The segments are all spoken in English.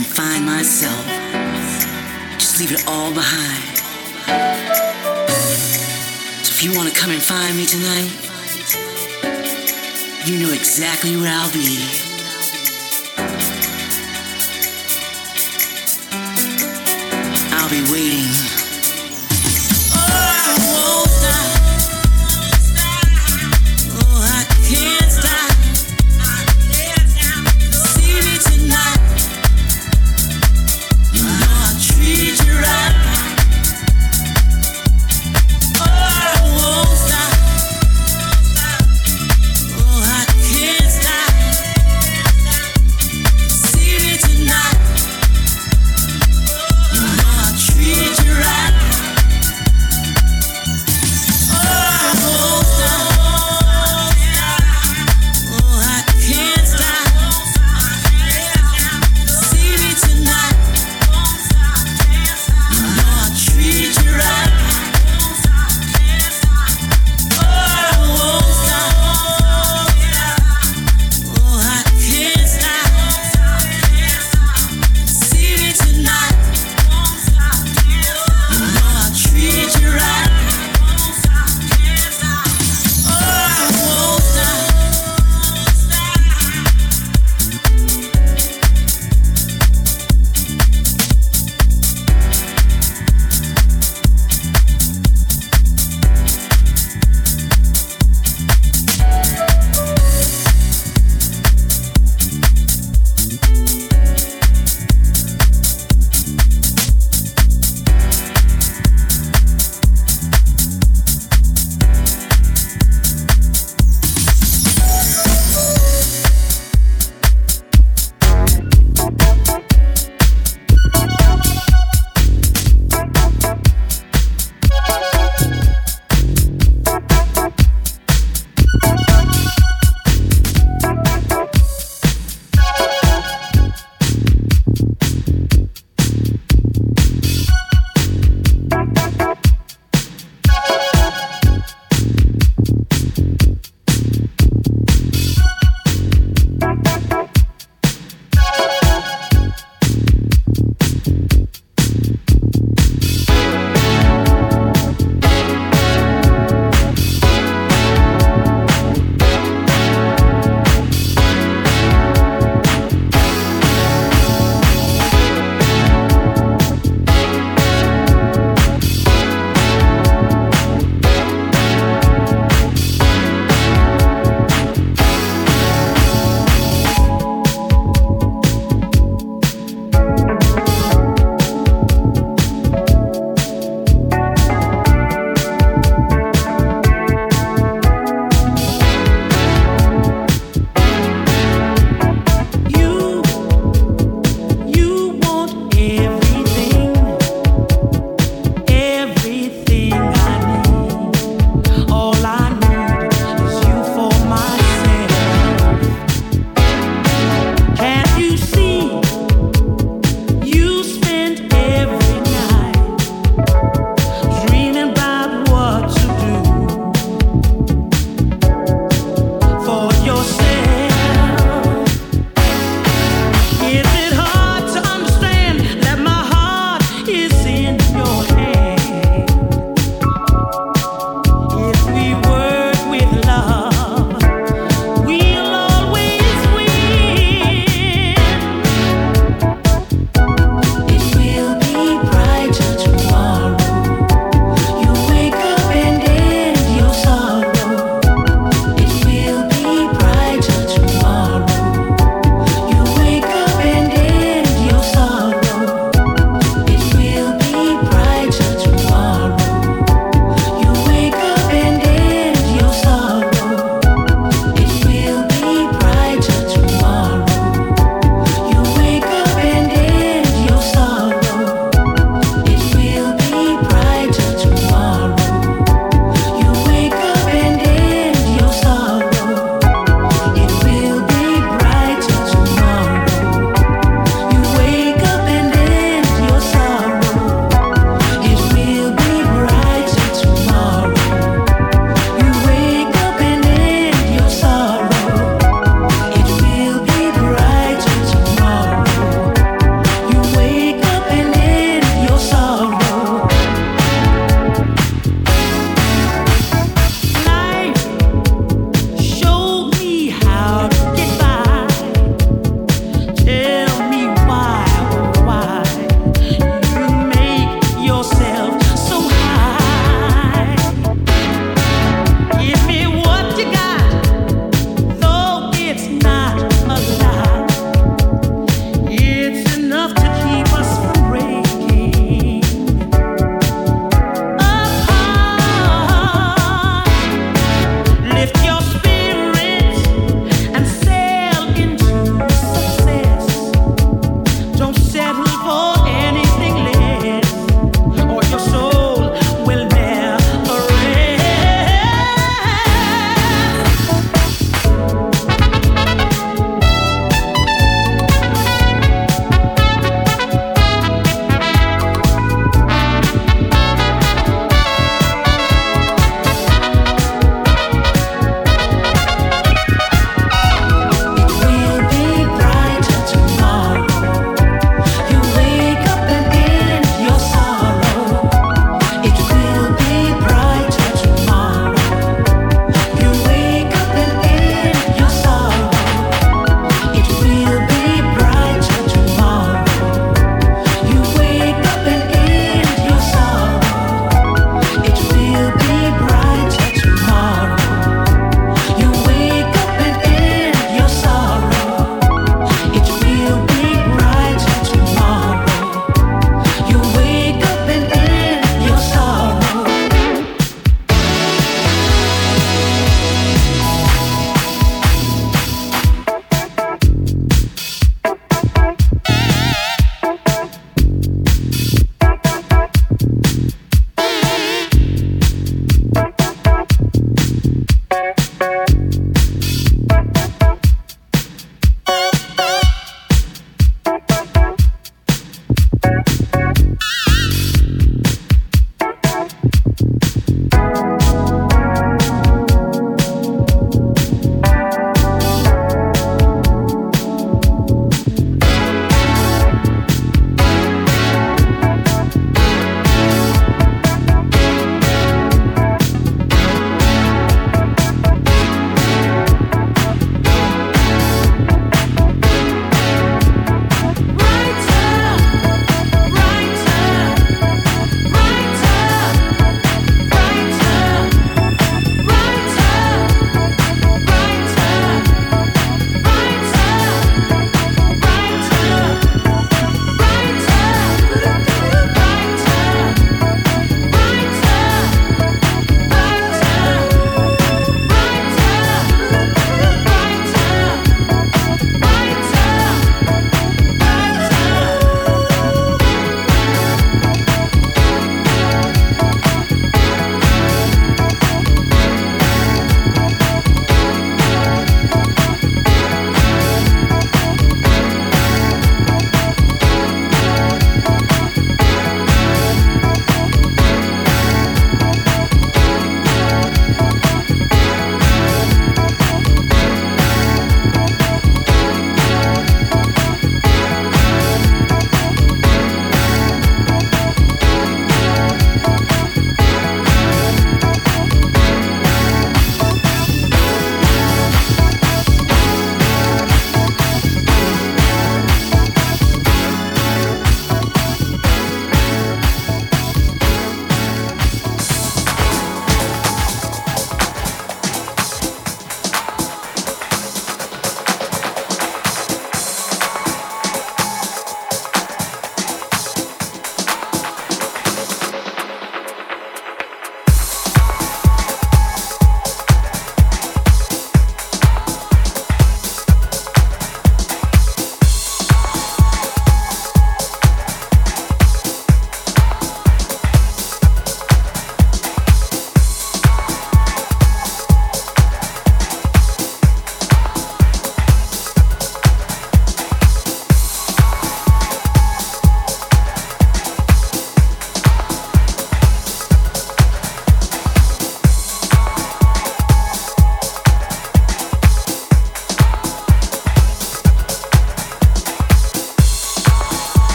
and find myself. Just leave it all behind. So if you want to come and find me tonight, you know exactly where I'll be. I'll be waiting.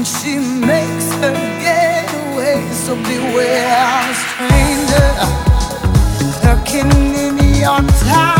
when she makes her getaway. So beware, I'm a stranger lurking in your time.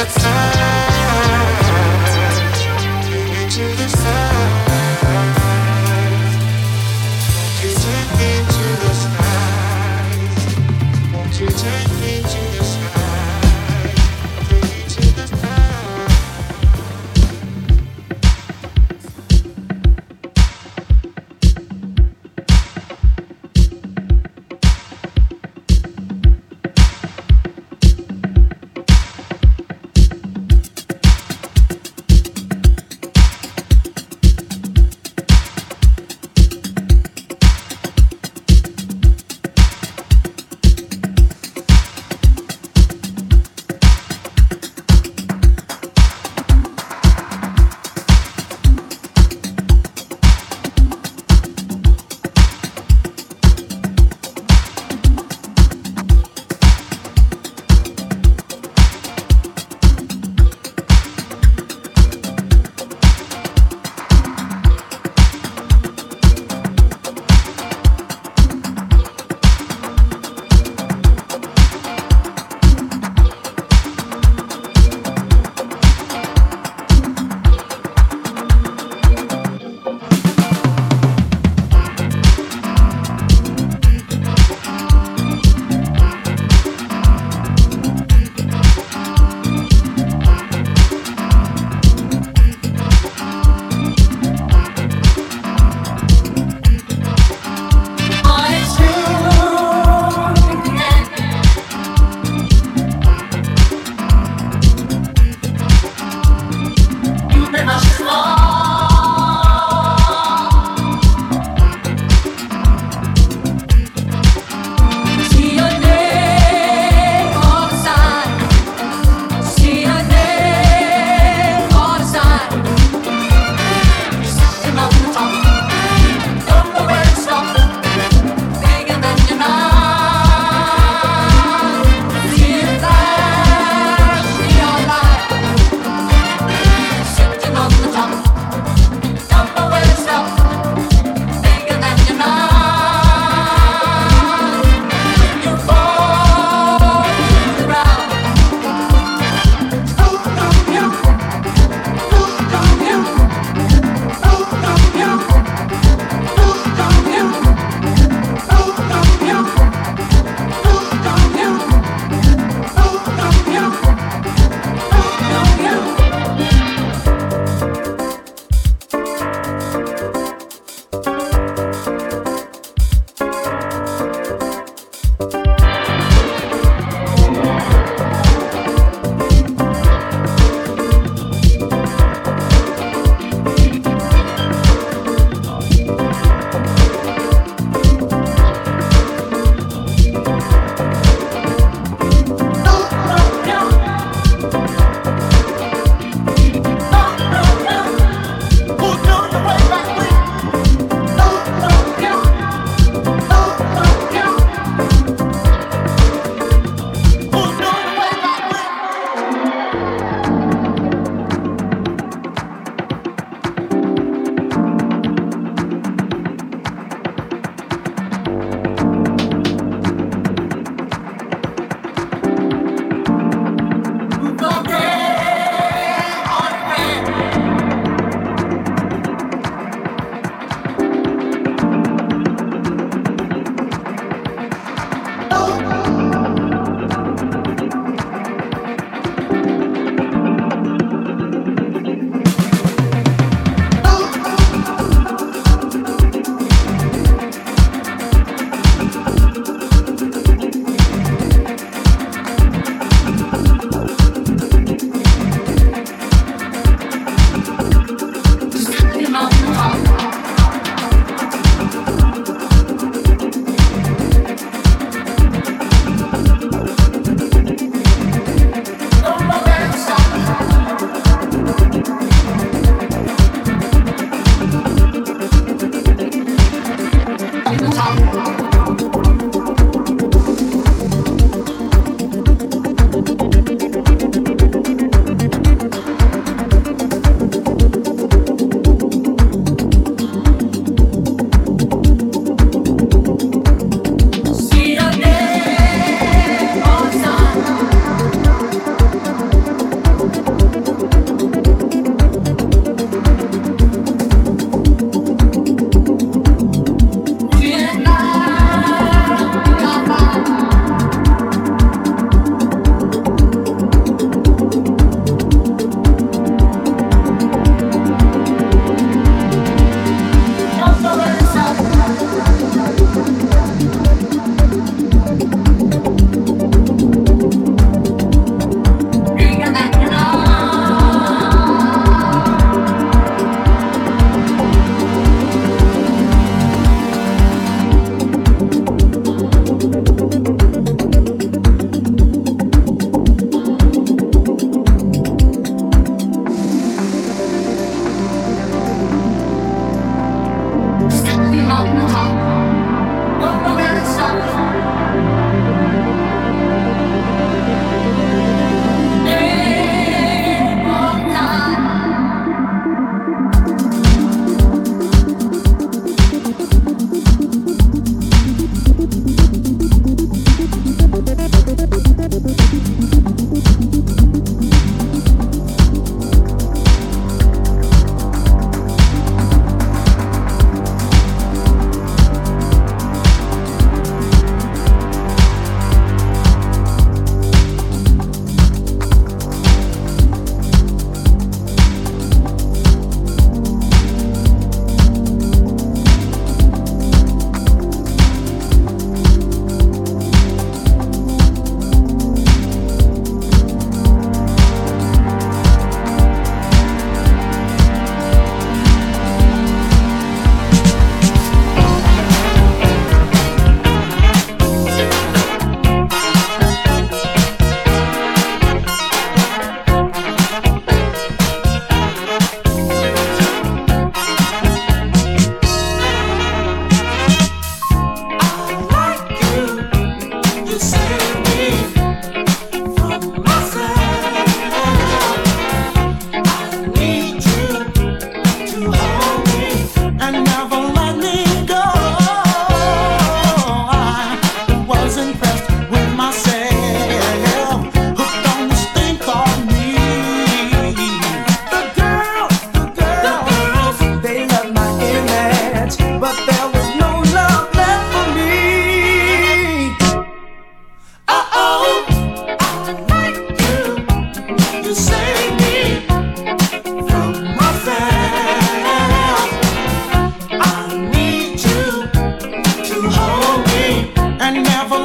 It's time.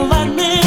We're trying